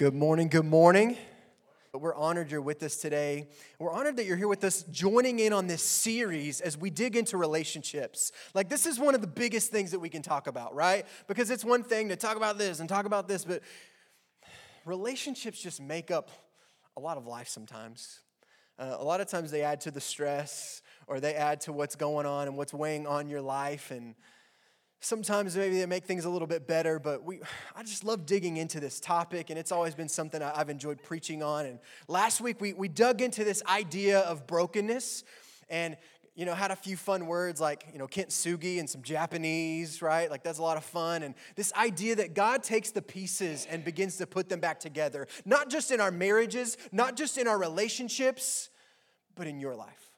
Good morning, good morning. We're honored you're with us today. We're honored that you're here with us, joining in on this series as we dig into relationships. Like, this is one of the biggest things that we can talk about, right? Because it's one thing to talk about this and talk about this, but relationships just make up a lot of life sometimes. Uh, a lot of times they add to the stress or they add to what's going on and what's weighing on your life. And sometimes maybe they make things a little bit better, but we, I just love digging into this topic, and it's always been something I've enjoyed preaching on. And last week we, we dug into this idea of brokenness and you know, had a few fun words like, you know, kintsugi and some Japanese, right? Like that's a lot of fun. And this idea that God takes the pieces and begins to put them back together, not just in our marriages, not just in our relationships, but in your life.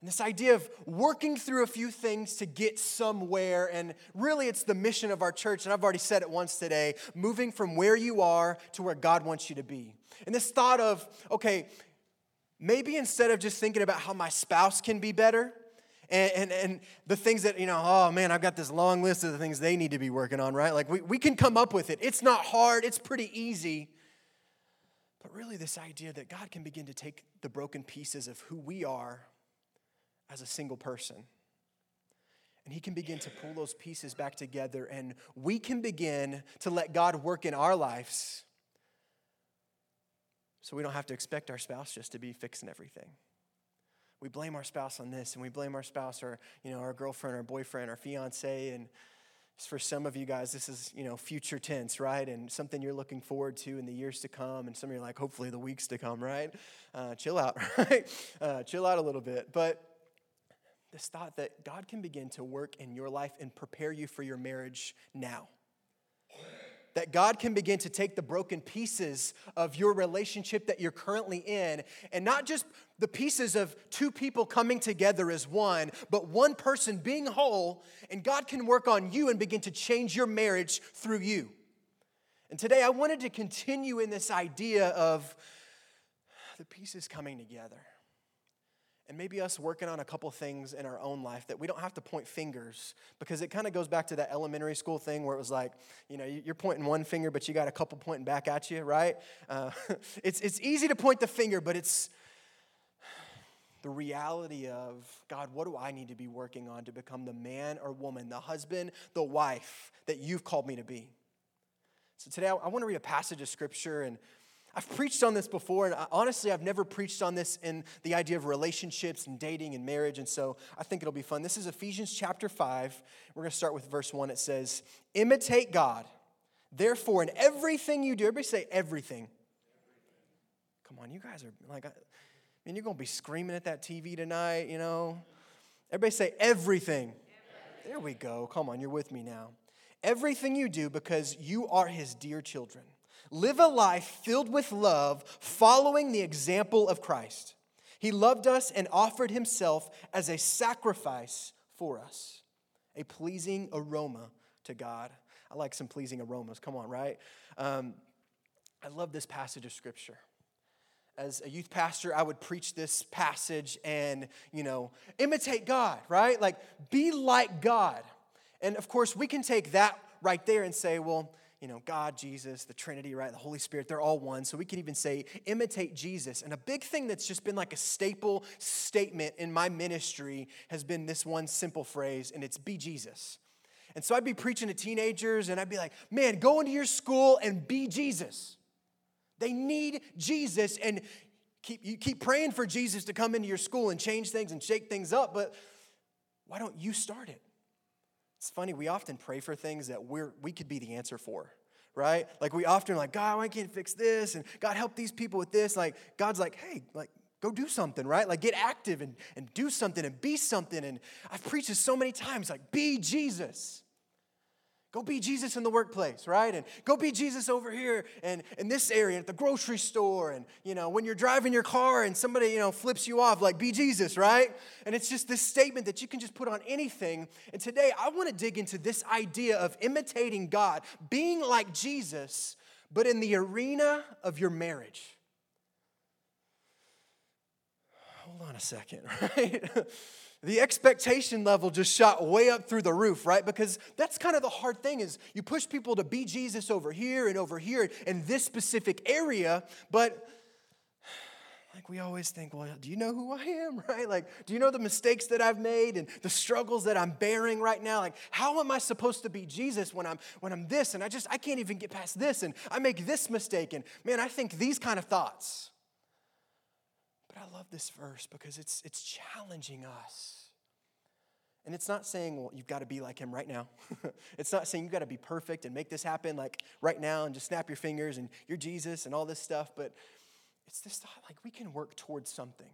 And this idea of working through a few things to get somewhere, and really it's the mission of our church, and I've already said it once today moving from where you are to where God wants you to be. And this thought of, okay, maybe instead of just thinking about how my spouse can be better, and, and, and, the things that, you know, oh man, I've got this long list of the things they need to be working on, right? Like we, we can come up with it. It's not hard, it's pretty easy. But really, this idea that God can begin to take the broken pieces of who we are as a single person. And he can begin to pull those pieces back together, and we can begin to let God work in our lives so we don't have to expect our spouse just to be fixing everything. We blame our spouse on this, and we blame our spouse or you know our girlfriend or boyfriend or fiance, and for some of you guys, this is you know future tense, right? And something you're looking forward to in the years to come, and some of you are like, hopefully the weeks to come, right? Uh, chill out, right? Uh, chill out a little bit, but this thought that God can begin to work in your life and prepare you for your marriage now. That God can begin to take the broken pieces of your relationship that you're currently in, and not just the pieces of two people coming together as one, but one person being whole, and God can work on you and begin to change your marriage through you. And today I wanted to continue in this idea of the pieces coming together and maybe us working on a couple things in our own life that we don't have to point fingers because it kind of goes back to that elementary school thing where it was like you know you're pointing one finger but you got a couple pointing back at you right? Uh, it's, it's easy to point the finger but it's the reality of god what do i need to be working on to become the man or woman the husband the wife that you've called me to be? So today i, I want to read a passage of scripture and I've preached on this before, and honestly, I've never preached on this in the idea of relationships and dating and marriage, and so I think it'll be fun. This is Ephesians chapter 5. We're going to start with verse 1. It says, Imitate God. Therefore, in everything you do, everybody say everything. Come on, you guys are like, I mean, you're going to be screaming at that TV tonight, you know? Everybody say everything. everything. There we go. Come on, you're with me now. Everything you do because you are his dear children. Live a life filled with love, following the example of Christ. He loved us and offered himself as a sacrifice for us, a pleasing aroma to God. I like some pleasing aromas. Come on, right? Um, I love this passage of scripture. As a youth pastor, I would preach this passage and, you know, imitate God, right? Like, be like God. And of course, we can take that right there and say, well, you know, God, Jesus, the Trinity, right? The Holy Spirit, they're all one. So we can even say, imitate Jesus. And a big thing that's just been like a staple statement in my ministry has been this one simple phrase, and it's be Jesus. And so I'd be preaching to teenagers, and I'd be like, man, go into your school and be Jesus. They need Jesus, and keep, you keep praying for Jesus to come into your school and change things and shake things up, but why don't you start it? It's funny, we often pray for things that we're, we could be the answer for, right? Like we often like, God, I can't fix this, and God, help these people with this. Like God's like, hey, like go do something, right? Like get active and, and do something and be something. And I've preached this so many times, like be Jesus. Go be Jesus in the workplace, right? And go be Jesus over here and in this area at the grocery store. And, you know, when you're driving your car and somebody, you know, flips you off, like be Jesus, right? And it's just this statement that you can just put on anything. And today I want to dig into this idea of imitating God, being like Jesus, but in the arena of your marriage. Hold on a second, right? The expectation level just shot way up through the roof, right? Because that's kind of the hard thing is you push people to be Jesus over here and over here in this specific area, but like we always think, well, do you know who I am, right? Like, do you know the mistakes that I've made and the struggles that I'm bearing right now? Like, how am I supposed to be Jesus when I'm when I'm this and I just I can't even get past this and I make this mistake and man, I think these kind of thoughts. I love this verse because it's, it's challenging us. And it's not saying, well, you've got to be like him right now. it's not saying you've got to be perfect and make this happen like right now and just snap your fingers and you're Jesus and all this stuff. But it's this thought like we can work towards something.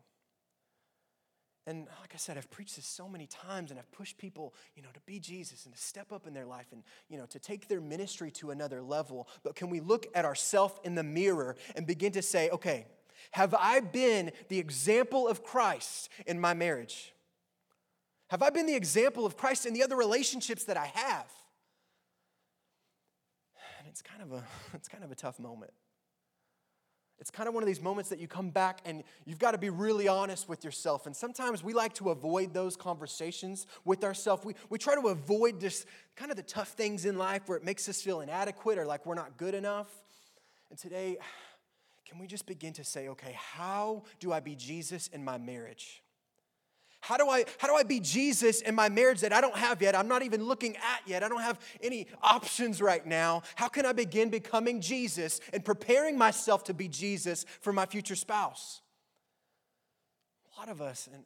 And like I said, I've preached this so many times and I've pushed people, you know, to be Jesus and to step up in their life and, you know, to take their ministry to another level. But can we look at ourselves in the mirror and begin to say, okay, have I been the example of Christ in my marriage? Have I been the example of Christ in the other relationships that I have? And it's kind of a, it's kind of a tough moment. It's kind of one of these moments that you come back and you've got to be really honest with yourself. And sometimes we like to avoid those conversations with ourselves. We, we try to avoid just kind of the tough things in life where it makes us feel inadequate or like we're not good enough. And today, can we just begin to say, okay, how do I be Jesus in my marriage? How do, I, how do I be Jesus in my marriage that I don't have yet? I'm not even looking at yet. I don't have any options right now. How can I begin becoming Jesus and preparing myself to be Jesus for my future spouse? A lot of us, and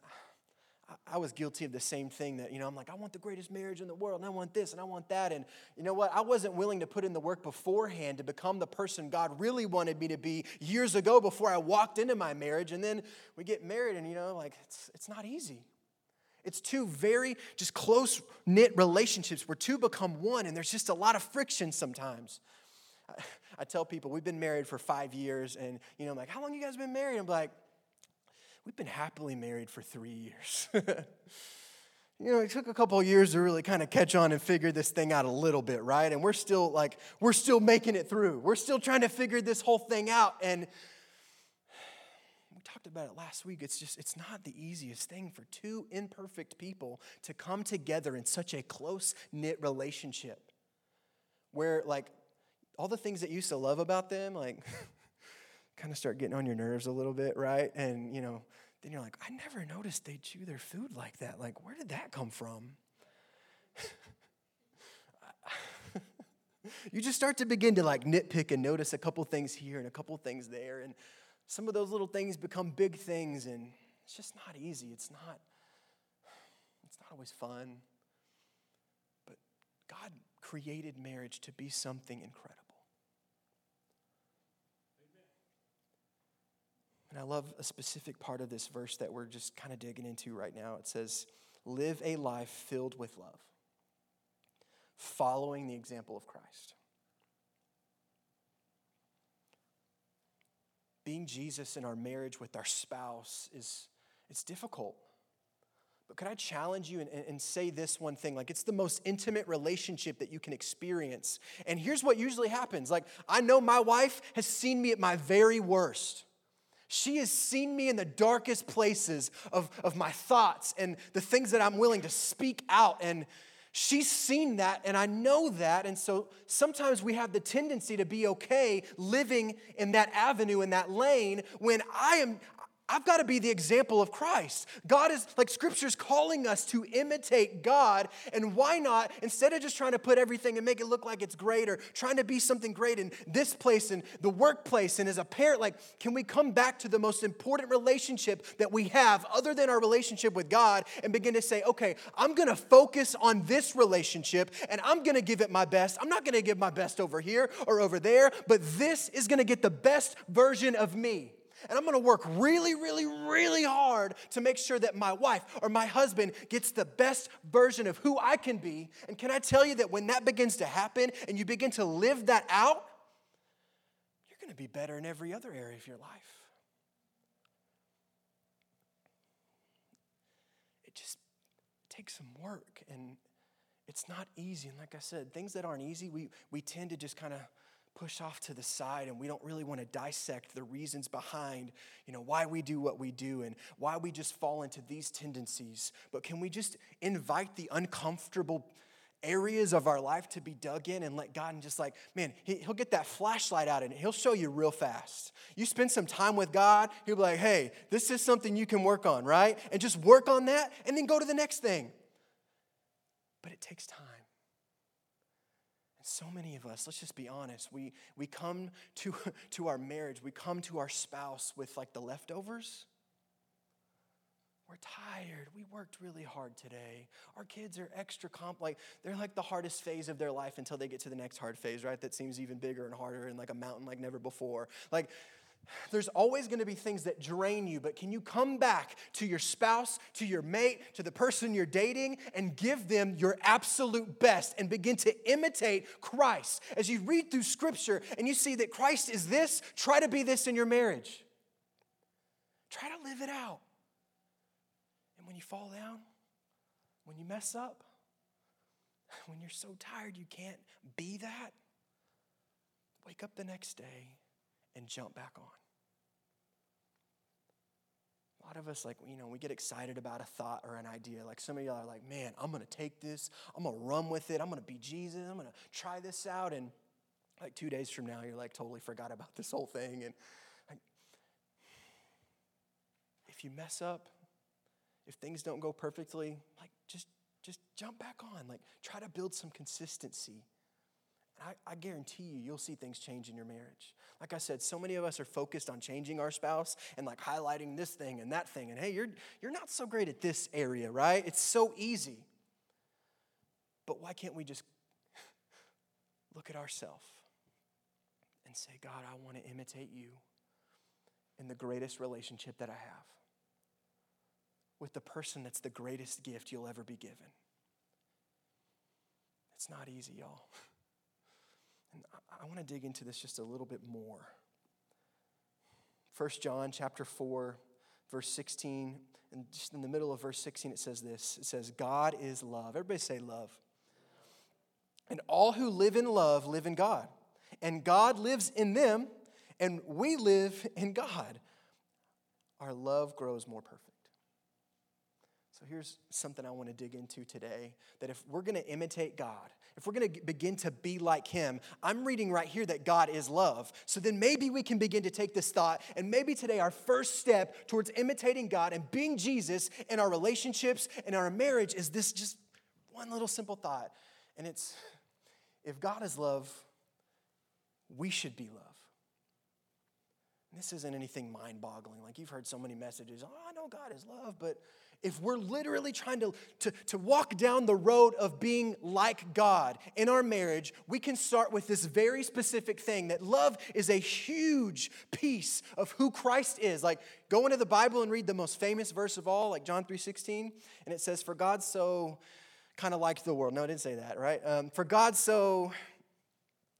I was guilty of the same thing that, you know, I'm like, I want the greatest marriage in the world, and I want this, and I want that. And you know what? I wasn't willing to put in the work beforehand to become the person God really wanted me to be years ago before I walked into my marriage. And then we get married, and, you know, like, it's, it's not easy. It's two very just close knit relationships where two become one, and there's just a lot of friction sometimes. I, I tell people, we've been married for five years, and, you know, I'm like, how long you guys been married? I'm like, We've been happily married for three years. you know, it took a couple years to really kind of catch on and figure this thing out a little bit, right? And we're still like, we're still making it through. We're still trying to figure this whole thing out. And we talked about it last week. It's just, it's not the easiest thing for two imperfect people to come together in such a close knit relationship where, like, all the things that you used to love about them, like, kind of start getting on your nerves a little bit, right? And, you know, then you're like, I never noticed they chew their food like that. Like, where did that come from? you just start to begin to like nitpick and notice a couple things here and a couple things there. And some of those little things become big things. And it's just not easy. It's not, it's not always fun. But God created marriage to be something incredible. And I love a specific part of this verse that we're just kind of digging into right now. It says, Live a life filled with love, following the example of Christ. Being Jesus in our marriage with our spouse is it's difficult. But could I challenge you and, and, say this one thing? Like, it's the most intimate relationship that you can experience. And here's what usually happens. Like, I know my wife has seen me at my very worst. She has seen me in the darkest places of, of my thoughts and the things that I'm willing to speak out. And she's seen that, and I know that. And so sometimes we have the tendency to be okay living in that avenue, in that lane, when I am, I've got to be the example of Christ. God is, like Scripture's calling us to imitate God. And why not, instead of just trying to put everything and make it look like it's great or trying to be something great in this place and the workplace and as a parent, like, can we come back to the most important relationship that we have other than our relationship with God and begin to say, okay, I'm going to focus on this relationship and I'm going to give it my best. I'm not going to give my best over here or over there, but this is going to get the best version of me. And I'm gonna work really, really, really hard to make sure that my wife or my husband gets the best version of who I can be. And can I tell you that when that begins to happen and you begin to live that out, you're gonna be better in every other area of your life. It just takes some work and it's not easy. And like I said, things that aren't easy, we, we tend to just kind of push off to the side and we don't really want to dissect the reasons behind you know why we do what we do and why we just fall into these tendencies but can we just invite the uncomfortable areas of our life to be dug in and let God and just like, man, he'll get that flashlight out and he'll show you real fast. You spend some time with God, he'll be like, hey, this is something you can work on, right? And just work on that and then go to the next thing. But it takes time. So many of us, let's just be honest, we, we come to, to our marriage, we come to our spouse with like the leftovers we're tired. We worked really hard today. Our kids are extra comp like they're like the hardest phase of their life until they get to the next hard phase, right? That seems even bigger and harder and like a mountain like never before. Like there's always going to be things that drain you, but can you come back to your spouse, to your mate, to the person you're dating, and give them your absolute best and begin to imitate Christ? As you read through scripture and you see that Christ is this, try to be this in your marriage. Try to live it out And when you fall down, when you mess up, when you're so tired you can't be that, wake up the next day and jump back on. A lot of us, like, you know, we get excited about a thought or an idea. Like, some of y'all are like, man, I'm going to take this, I'm going to run with it, I'm going to be Jesus, I'm going to try this out. And like two days from now, you're like, totally forgot about this whole thing. And like, if you mess up, if things don't go perfectly, like just just jump back on. Like try to build some consistency. I, I guarantee you, you'll see things change in your marriage. Like I said, so many of us are focused on changing our spouse and like highlighting this thing and that thing. And hey, you're you're not so great at this area, right? It's so easy. But why can't we just look at ourselves and say, God, I want to imitate you in the greatest relationship that I have? with the person that's the greatest gift you'll ever be given. It's not easy, y'all. And I, I want to dig into this just a little bit more. 1 John chapter 4, verse 16, and just in the middle of verse 16, it says this it says, God is love. Everybody say love. And all who live in love live in God. And God lives in them, and we live in God. Our love grows more perfect. So here's something I want to dig into today that if we're going to imitate God, if we're going to begin to be like Him, I'm reading right here that God is love. So then maybe we can begin to take this thought, and maybe today our first step towards imitating God and being Jesus in our relationships and our marriage is this just one little simple thought. And it's if God is love, we should be love. This isn't anything mind boggling. Like you've heard so many messages, oh, I know God is love, but if we're literally trying to, to, to walk down the road of being like God in our marriage, we can start with this very specific thing that love is a huge piece of who Christ is. Like, go into the Bible and read the most famous verse of all, like John 3.16, and it says, For God so kind of liked the world. No, I didn't say that, right? Um, for God so,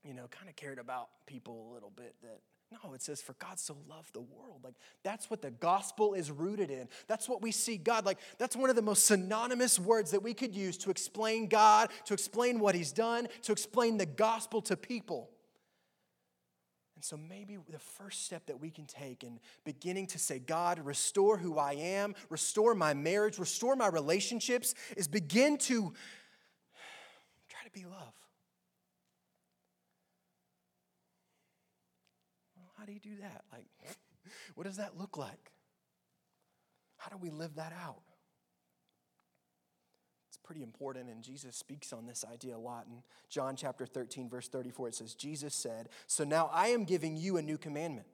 you know, kind of cared about people a little bit that no, it says, for God so loved the world. Like, that's what the gospel is rooted in. That's what we see God. Like, that's one of the most synonymous words that we could use to explain God, to explain what He's done, to explain the gospel to people. And so, maybe the first step that we can take in beginning to say, God, restore who I am, restore my marriage, restore my relationships, is begin to try to be love. How do you do that? Like, what does that look like? How do we live that out? It's pretty important, and Jesus speaks on this idea a lot. In John chapter 13, verse 34, it says, Jesus said, So now I am giving you a new commandment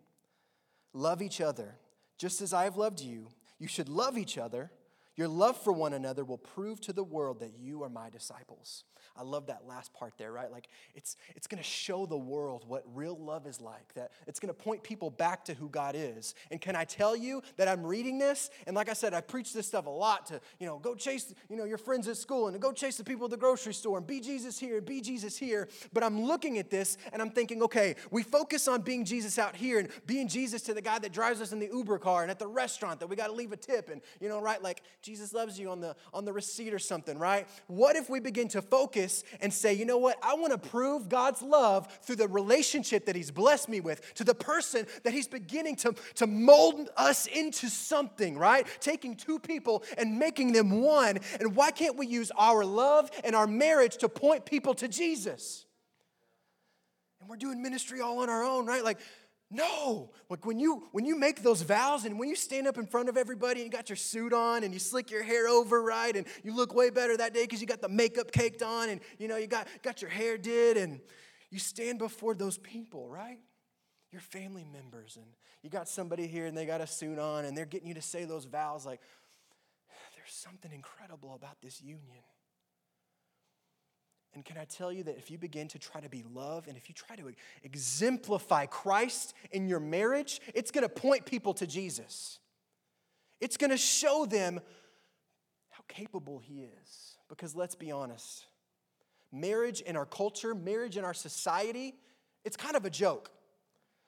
love each other. Just as I have loved you, you should love each other. Your love for one another will prove to the world that you are my disciples. I love that last part there, right? Like it's it's going to show the world what real love is like. That it's going to point people back to who God is. And can I tell you that I'm reading this and like I said I preach this stuff a lot to, you know, go chase, you know, your friends at school and to go chase the people at the grocery store and be Jesus here and be Jesus here, but I'm looking at this and I'm thinking, okay, we focus on being Jesus out here and being Jesus to the guy that drives us in the Uber car and at the restaurant that we got to leave a tip and, you know, right? Like Jesus loves you on the, on the receipt or something, right? What if we begin to focus and say, you know what? I want to prove God's love through the relationship that He's blessed me with, to the person that He's beginning to, to mold us into something, right? Taking two people and making them one. And why can't we use our love and our marriage to point people to Jesus? And we're doing ministry all on our own, right? Like, no. Like when you when you make those vows and when you stand up in front of everybody and you got your suit on and you slick your hair over right and you look way better that day because you got the makeup caked on and you know you got got your hair did and you stand before those people, right? Your family members and you got somebody here and they got a suit on and they're getting you to say those vows like there's something incredible about this union. And can I tell you that if you begin to try to be love and if you try to exemplify Christ in your marriage, it's going to point people to Jesus. It's going to show them how capable He is. Because let's be honest, marriage in our culture, marriage in our society, it's kind of a joke.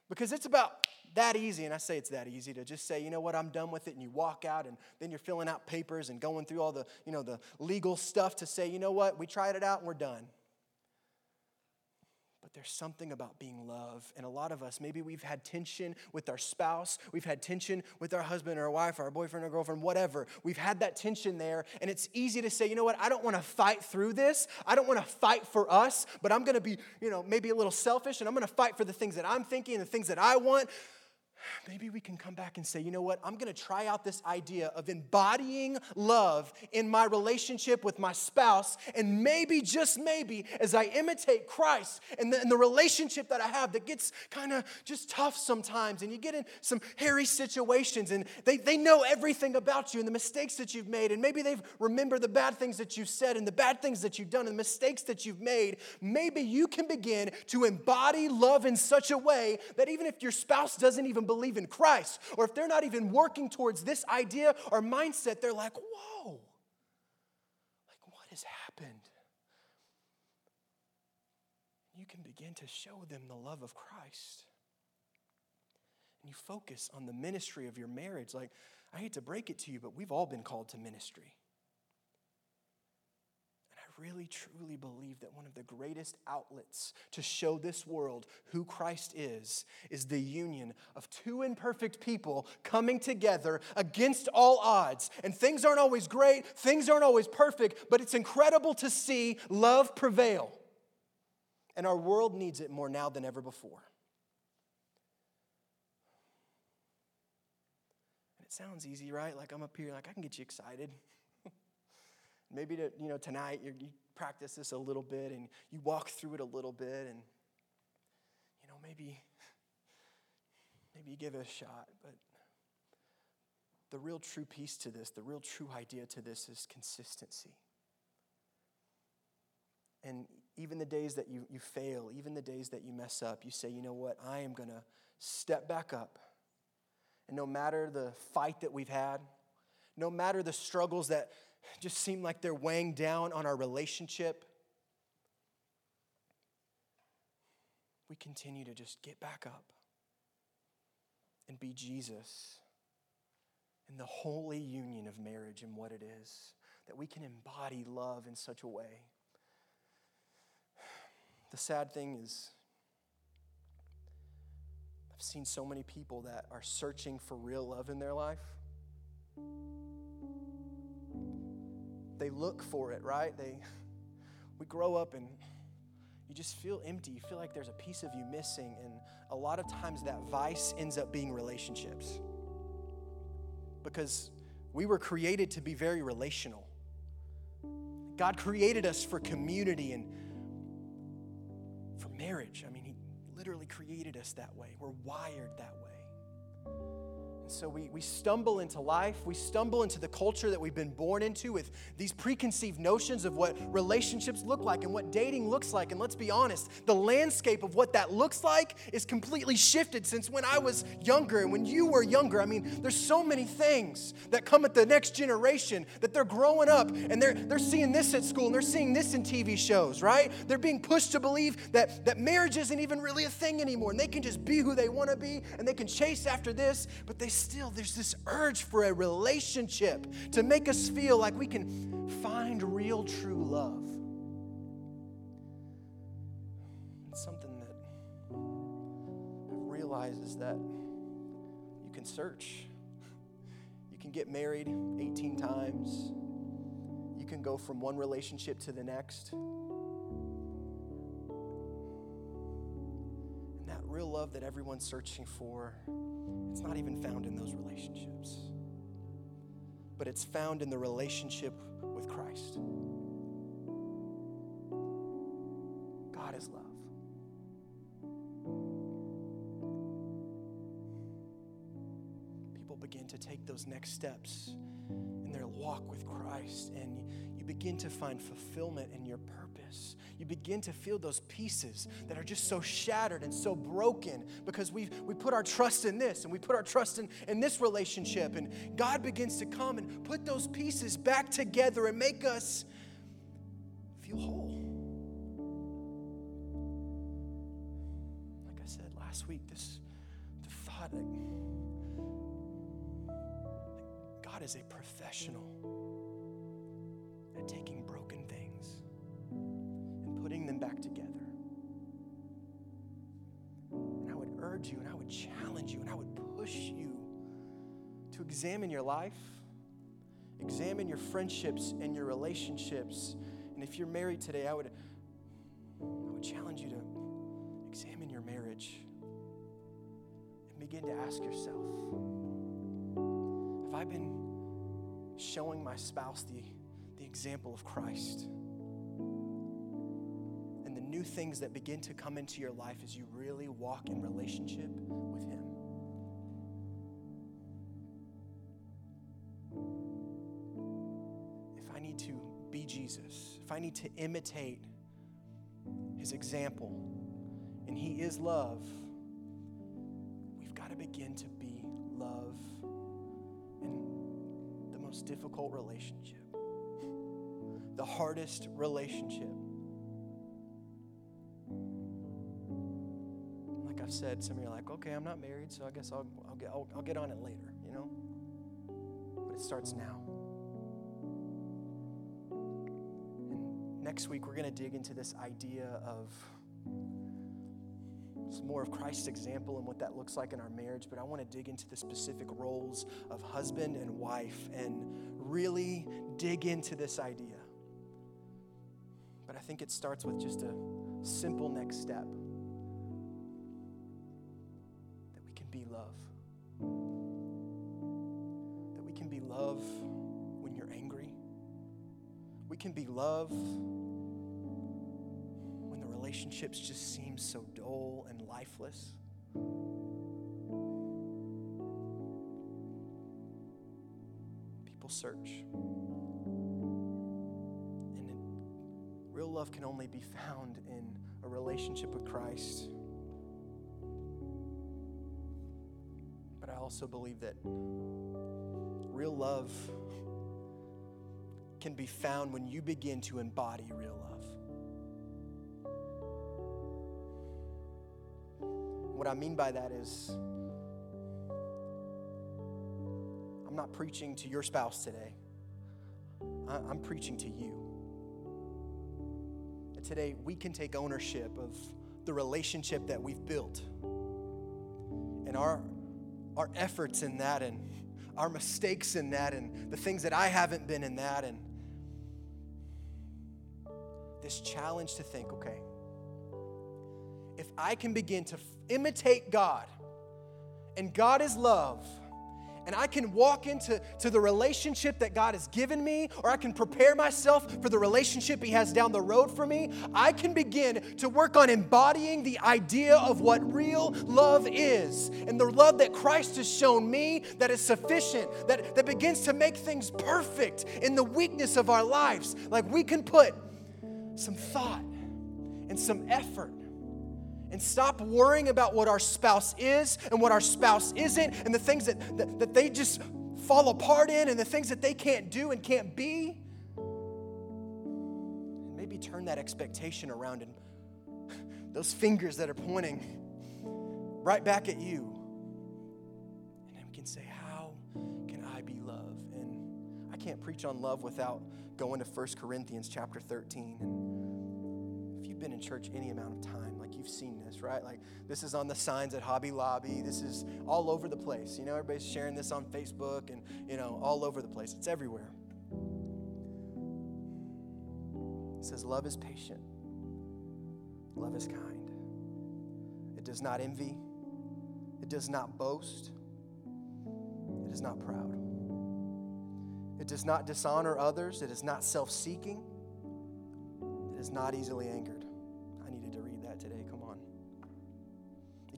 Because it's about that easy, and I say it's that easy to just say, you know what, I'm done with it, and you walk out, and then you're filling out papers and going through all the, you know, the legal stuff to say, you know what, we tried it out and we're done. But there's something about being love. And a lot of us, maybe we've had tension with our spouse, we've had tension with our husband or our wife or our boyfriend or girlfriend, whatever. We've had that tension there. And it's easy to say, you know what, I don't want to fight through this. I don't want to fight for us, but I'm going to be, you know, maybe a little selfish and I'm going to fight for the things that I'm thinking and the things that I want maybe we can come back and say, you know what? I'm going to try out this idea of embodying love in my relationship with my spouse. And maybe, just maybe, as I imitate Christ and the, and the relationship that I have that gets kind of just tough sometimes, and you get in some hairy situations, and they, they know everything about you and the mistakes that you've made. And maybe they've the bad things that you've said and the bad things that you've done and the mistakes that you've made. Maybe you can begin to embody love in such a way that even if your spouse doesn't even believe, believe in Christ, or if they're not even working towards this idea or mindset, they're like, whoa, like what has happened? You can begin to show them the love of Christ. And you focus on the ministry of your marriage. Like, I hate to break it to you, but we've all been called to ministry really truly believe that one of the greatest outlets to show this world who Christ is is the union of two imperfect people coming together against all odds. And things aren't always great, things aren't always perfect, but it's incredible to see love prevail. And our world needs it more now than ever before. And it sounds easy, right? Like I'm up here, like I can get you excited. Maybe to, you know, tonight you practice this a little bit and you walk through it a little bit and, you know, maybe, maybe you give it a shot. But the real true piece to this, the real true idea to this is consistency. And even the days that you, you fail, even the days that you mess up, you say, you know what, I am going to step back up. And no matter the fight that we've had, no matter the struggles that, just seem like they're weighing down on our relationship, we continue to just get back up and be Jesus in the holy union of marriage and what it is, that we can embody love in such a way. The sad thing is, I've seen so many people that are searching for real love in their life they look for it, right? They we grow up and you just feel empty. You feel like there's a piece of you missing and a lot of times that vice ends up being relationships. Because we were created to be very relational. God created us for community and for marriage. I mean, He literally created us that way. We're wired that way. And so we, we stumble into life, we stumble into the culture that we've been born into with these preconceived notions of what relationships look like and what dating looks like. And let's be honest, the landscape of what that looks like is completely shifted since when I was younger and when you were younger. I mean, there's so many things that come at the next generation that they're growing up and they're, they're seeing this at school and they're seeing this in TV shows, right? They're being pushed to believe that, that marriage isn't even really a thing anymore and they can just be who they want to be and they can chase after this, but they still, there's this urge for a relationship to make us feel like we can find real, true love. It's something that I've realized is that you can search. You can get married 18 times. You can go from one relationship to the next. Real love that everyone's searching for, it's not even found in those relationships, but it's found in the relationship with Christ. God is love. People begin to take those next steps in their walk with Christ, and begin to find fulfillment in your purpose you begin to feel those pieces that are just so shattered and so broken because we we put our trust in this and we put our trust in, in this relationship. And God begins to come and put those pieces back together and make us feel whole. Like I said last week, this the thought that, God is a professional at taking broken things and putting them back together. And I would urge you and I would challenge you and I would push you to examine your life, examine your friendships and your relationships. And if you're married today, I would, I would challenge you to examine your marriage and begin to ask yourself Have I been showing my spouse the, the example of Christ? And the new things that begin to come into your life as you really walk in relationship with Him. If I need to be Jesus, if I need to imitate His example, and He is love, we've got to begin to be love in the most difficult relationship, the hardest relationship Like I've said, some of you are like, okay, I'm not married, so I guess I'll, I'll, get, I'll, I'll get on it later, you know? But it starts now. And next week, we're going to dig into this idea of some more of Christ's example and what that looks like in our marriage, but I want to dig into the specific roles of husband and wife and really dig into this idea. But I think it starts with just a simple next step. That we can be love. That we can be love when you're angry. We can be love when the relationships just seem so dull and lifeless. People search. Love can only be found in a relationship with Christ. But I also believe that real love can be found when you begin to embody real love. What I mean by that is, I'm not preaching to your spouse today, I'm preaching to you. Today, we can take ownership of the relationship that we've built. And our our efforts in that and our mistakes in that and the things that I haven't been in that and this challenge to think, okay, if I can begin to imitate God and God is love and I can walk into to the relationship that God has given me, or I can prepare myself for the relationship He has down the road for me, I can begin to work on embodying the idea of what real love is. And the love that Christ has shown me that is sufficient, that, that begins to make things perfect in the weakness of our lives. Like we can put some thought and some effort and stop worrying about what our spouse is and what our spouse isn't and the things that, that, that they just fall apart in and the things that they can't do and can't be. And maybe turn that expectation around and those fingers that are pointing right back at you. And then we can say, How can I be love? And I can't preach on love without going to 1 Corinthians chapter 13. And if you've been in church any amount of time, you've seen this, right? Like this is on the signs at Hobby Lobby. This is all over the place. You know, everybody's sharing this on Facebook and, you know, all over the place. It's everywhere. It says, Love is patient, love is kind. It does not envy, it does not boast, it is not proud. It does not dishonor others, it is not self seeking, it is not easily angered.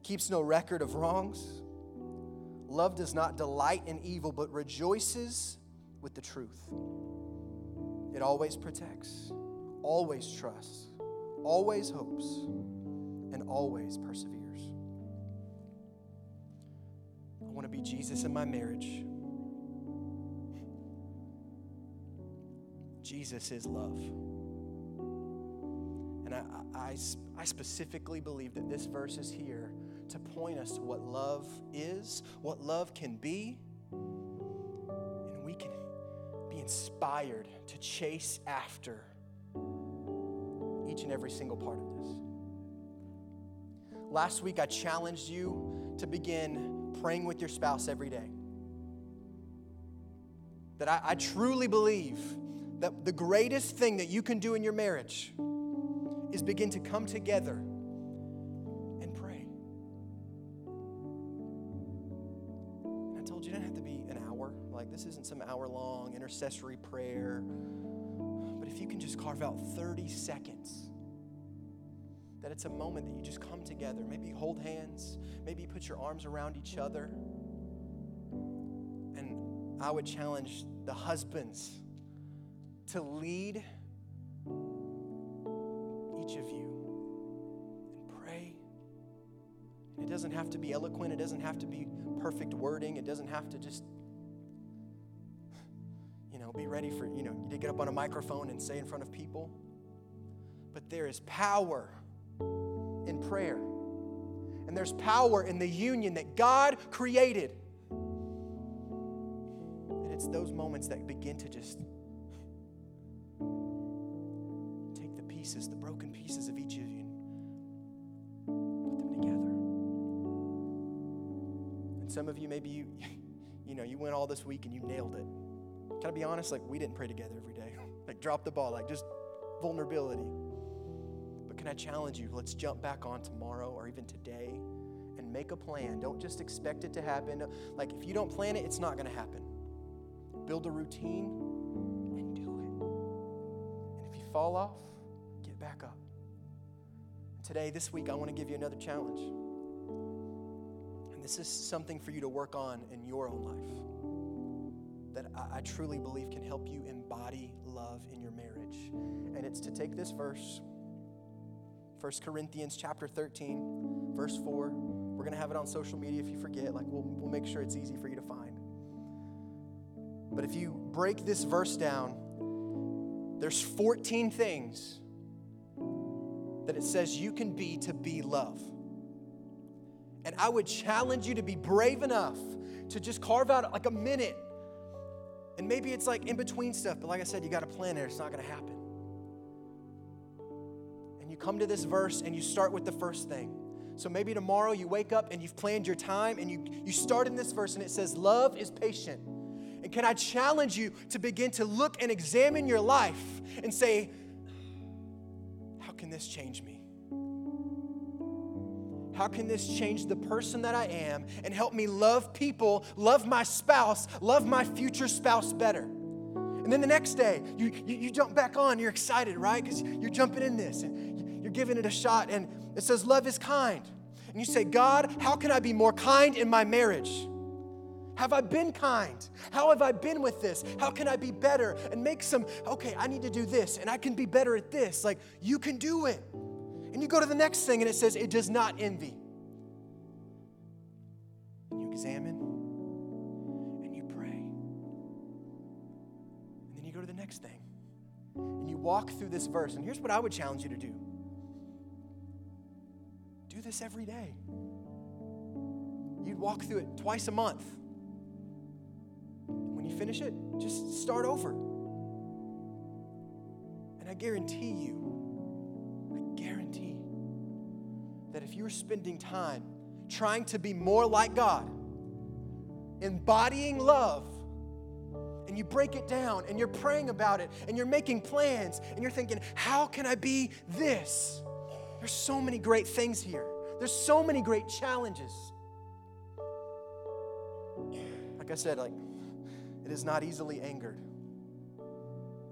Keeps no record of wrongs. Love does not delight in evil, but rejoices with the truth. It always protects always trusts, always hopes, and always perseveres. I want to be Jesus in my marriage. Jesus is love. And I, I, I, specifically believe that this verse is here to point us to what love is, what love can be, and we can be inspired to chase after each and every single part of this. Last week, I challenged you to begin praying with your spouse every day. That I, I truly believe that the greatest thing that you can do in your marriage is begin to come together hour long intercessory prayer. But if you can just carve out 30 seconds, that it's a moment that you just come together. Maybe hold hands, maybe put your arms around each other. And I would challenge the husbands to lead each of you and pray. And it doesn't have to be eloquent, it doesn't have to be perfect wording, it doesn't have to just you know, be ready for, you know, you to get up on a microphone and say in front of people. But there is power in prayer. And there's power in the union that God created. And it's those moments that begin to just take the pieces, the broken pieces of each of you, and put them together. And some of you, maybe you, you know, you went all this week and you nailed it. Can I be honest? Like, we didn't pray together every day. like, drop the ball, like, just vulnerability. But can I challenge you? Let's jump back on tomorrow or even today and make a plan. Don't just expect it to happen. Like, if you don't plan it, it's not going to happen. Build a routine and do it. And if you fall off, get back up. Today, this week, I want to give you another challenge. And this is something for you to work on in your own life I, truly believe can help you embody love in your marriage. And it's to take this verse, 1 Corinthians chapter 13, verse 4. We're going to have it on social media if you forget. Like, we'll, we'll make sure it's easy for you to find. But if you break this verse down, there's 14 things that it says you can be to be love. And I would challenge you to be brave enough to just carve out like a minute and maybe it's like in between stuff, but like I said, you got to plan it. It's not going to happen. And you come to this verse and you start with the first thing. So maybe tomorrow you wake up and you've planned your time and you, you start in this verse and it says, Love is patient. And can I challenge you to begin to look and examine your life and say, How can this change me? How can this change the person that I am and help me love people, love my spouse, love my future spouse better? And then the next day, you, you, you jump back on, you're excited, right? Because you're jumping in this and you're giving it a shot. And it says, Love is kind. And you say, God, how can I be more kind in my marriage? Have I been kind? How have I been with this? How can I be better and make some, okay, I need to do this and I can be better at this? Like, you can do it. And you go to the next thing and it says, it does not envy. And you examine and you pray. And then you go to the next thing and you walk through this verse. And here's what I would challenge you to do do this every day. You'd walk through it twice a month. When you finish it, just start over. And I guarantee you, that if you're spending time trying to be more like God, embodying love, and you break it down and you're praying about it and you're making plans and you're thinking, how can I be this? There's so many great things here. There's so many great challenges. Like I said, like it is not easily angered.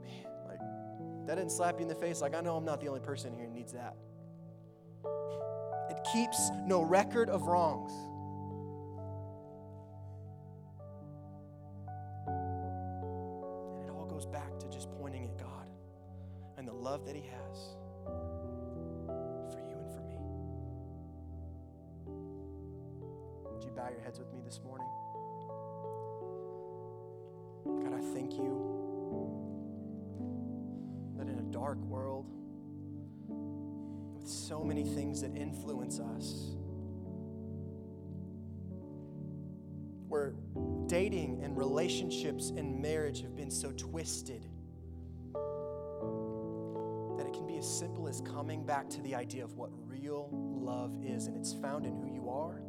Man, like that didn't slap you in the face. Like I know I'm not the only person here who needs that. Keeps no record of wrongs. And it all goes back to just pointing at God and the love that He has for you and for me. Would you bow your heads with me this morning? God, I thank you that in a dark world, so many things that influence us, where dating and relationships and marriage have been so twisted that it can be as simple as coming back to the idea of what real love is, and it's found in who you are.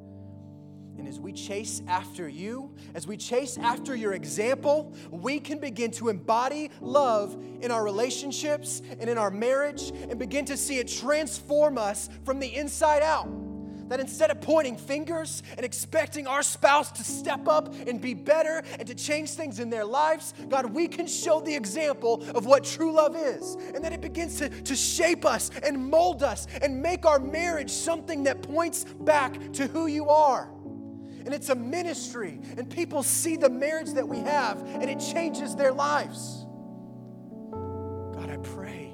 And as we chase after you, as we chase after your example, we can begin to embody love in our relationships and in our marriage and begin to see it transform us from the inside out. That instead of pointing fingers and expecting our spouse to step up and be better and to change things in their lives, God, we can show the example of what true love is. And that it begins to, to shape us and mold us and make our marriage something that points back to who you are and it's a ministry, and people see the marriage that we have, and it changes their lives. God, I pray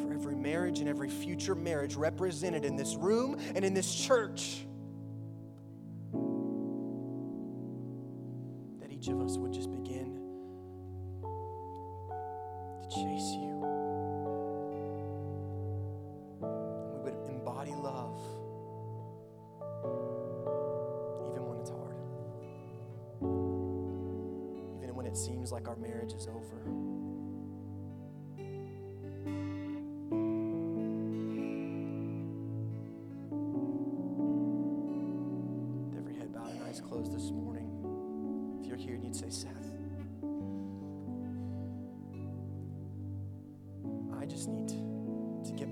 for every marriage and every future marriage represented in this room and in this church. That each of us would just begin to chase you.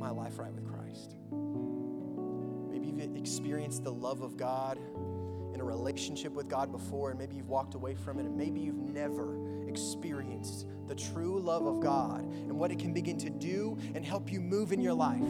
My life right with Christ. Maybe you've experienced the love of God in a relationship with God before, and maybe you've walked away from it, and maybe you've never experienced the true love of God and what it can begin to do and help you move in your life.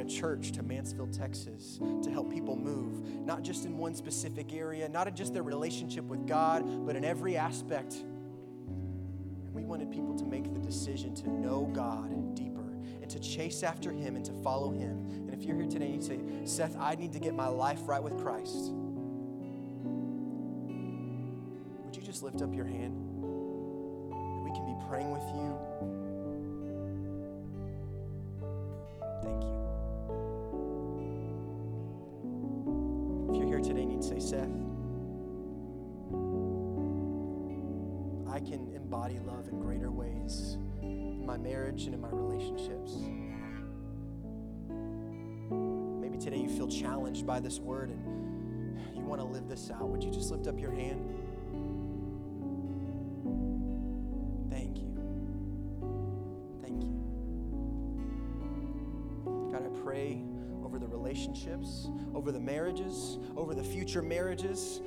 A church to Mansfield, Texas to help people move, not just in one specific area, not in just their relationship with God, but in every aspect And we wanted people to make the decision to know God deeper and to chase after Him and to follow Him. And if you're here today and you say, Seth, I need to get my life right with Christ, would you just lift up your hand? We can be praying with you. In my relationships. Maybe today you feel challenged by this word and you want to live this out. Would you just lift up your hand? Thank you. Thank you. God, I pray over the relationships, over the marriages, over the future marriages.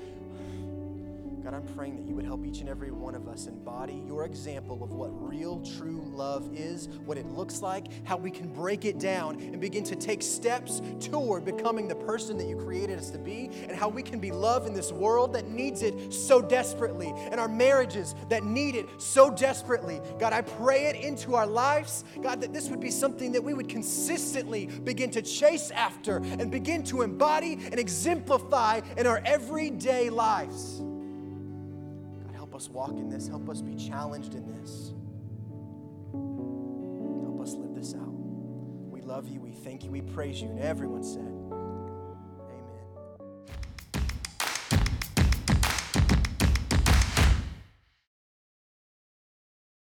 God, I'm praying that you would help each and every one of us embody your example of what real, true love is, what it looks like, how we can break it down and begin to take steps toward becoming the person that you created us to be, and how we can be love in this world that needs it so desperately, and our marriages that need it so desperately. God, I pray it into our lives, God, that this would be something that we would consistently begin to chase after and begin to embody and exemplify in our everyday lives us walk in this. Help us be challenged in this. Help us live this out. We love you. We thank you. We praise you. And everyone said,